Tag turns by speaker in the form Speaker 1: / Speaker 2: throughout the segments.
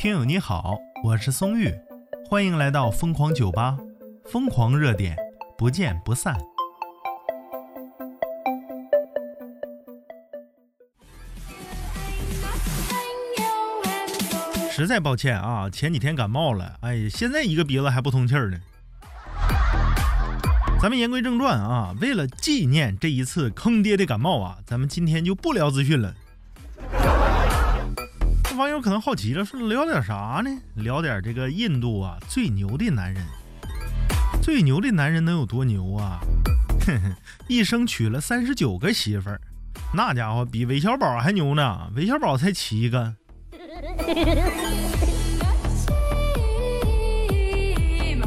Speaker 1: 听友你好，我是松玉，欢迎来到疯狂酒吧，疯狂热点，不见不散。实在抱歉啊，前几天感冒了，哎，现在一个鼻子还不通气儿呢。咱们言归正传啊，为了纪念这一次坑爹的感冒啊，咱们今天就不聊资讯了。网友可能好奇了，说聊点啥呢？聊点这个印度啊最牛的男人。最牛的男人能有多牛啊？哼哼，一生娶了三十九个媳妇儿，那家伙比韦小宝还牛呢。韦小宝才七个。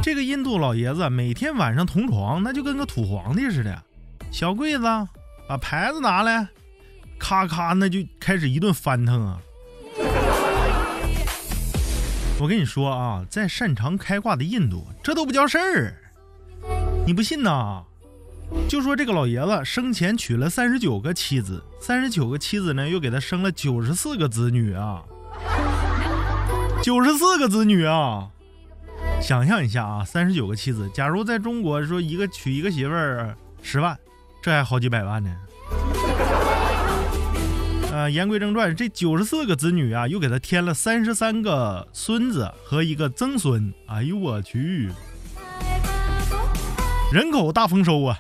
Speaker 1: 这个印度老爷子每天晚上同床，那就跟个土皇帝似的。小柜子，把牌子拿来，咔咔，那就开始一顿翻腾啊！我跟你说啊，在擅长开挂的印度，这都不叫事儿。你不信呐？就说这个老爷子生前娶了三十九个妻子，三十九个妻子呢，又给他生了九十四个子女啊，九十四个子女啊！想象一下啊，三十九个妻子，假如在中国说一个娶一个媳妇儿十万，这还好几百万呢。言归正传，这九十四个子女啊，又给他添了三十三个孙子和一个曾孙。哎呦我去，人口大丰收啊！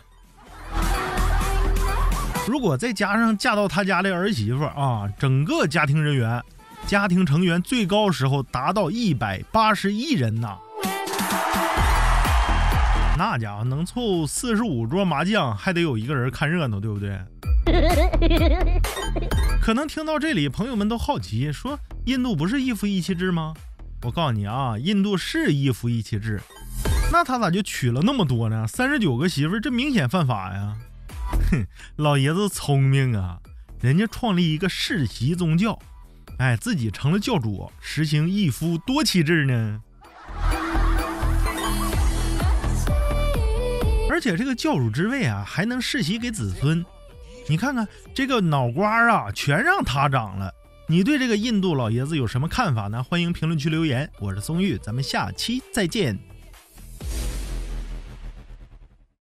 Speaker 1: 如果再加上嫁到他家的儿媳妇啊，整个家庭人员、家庭成员最高时候达到一百八十亿人呐。那家伙能凑四十五桌麻将，还得有一个人看热闹，对不对？可能听到这里，朋友们都好奇，说印度不是一夫一妻制吗？我告诉你啊，印度是一夫一妻制，那他咋就娶了那么多呢？三十九个媳妇，这明显犯法呀！哼，老爷子聪明啊，人家创立一个世袭宗教，哎，自己成了教主，实行一夫多妻制呢。而且这个教主之位啊，还能世袭给子孙。你看看这个脑瓜啊，全让他长了。你对这个印度老爷子有什么看法呢？欢迎评论区留言。我是松玉，咱们下期再见。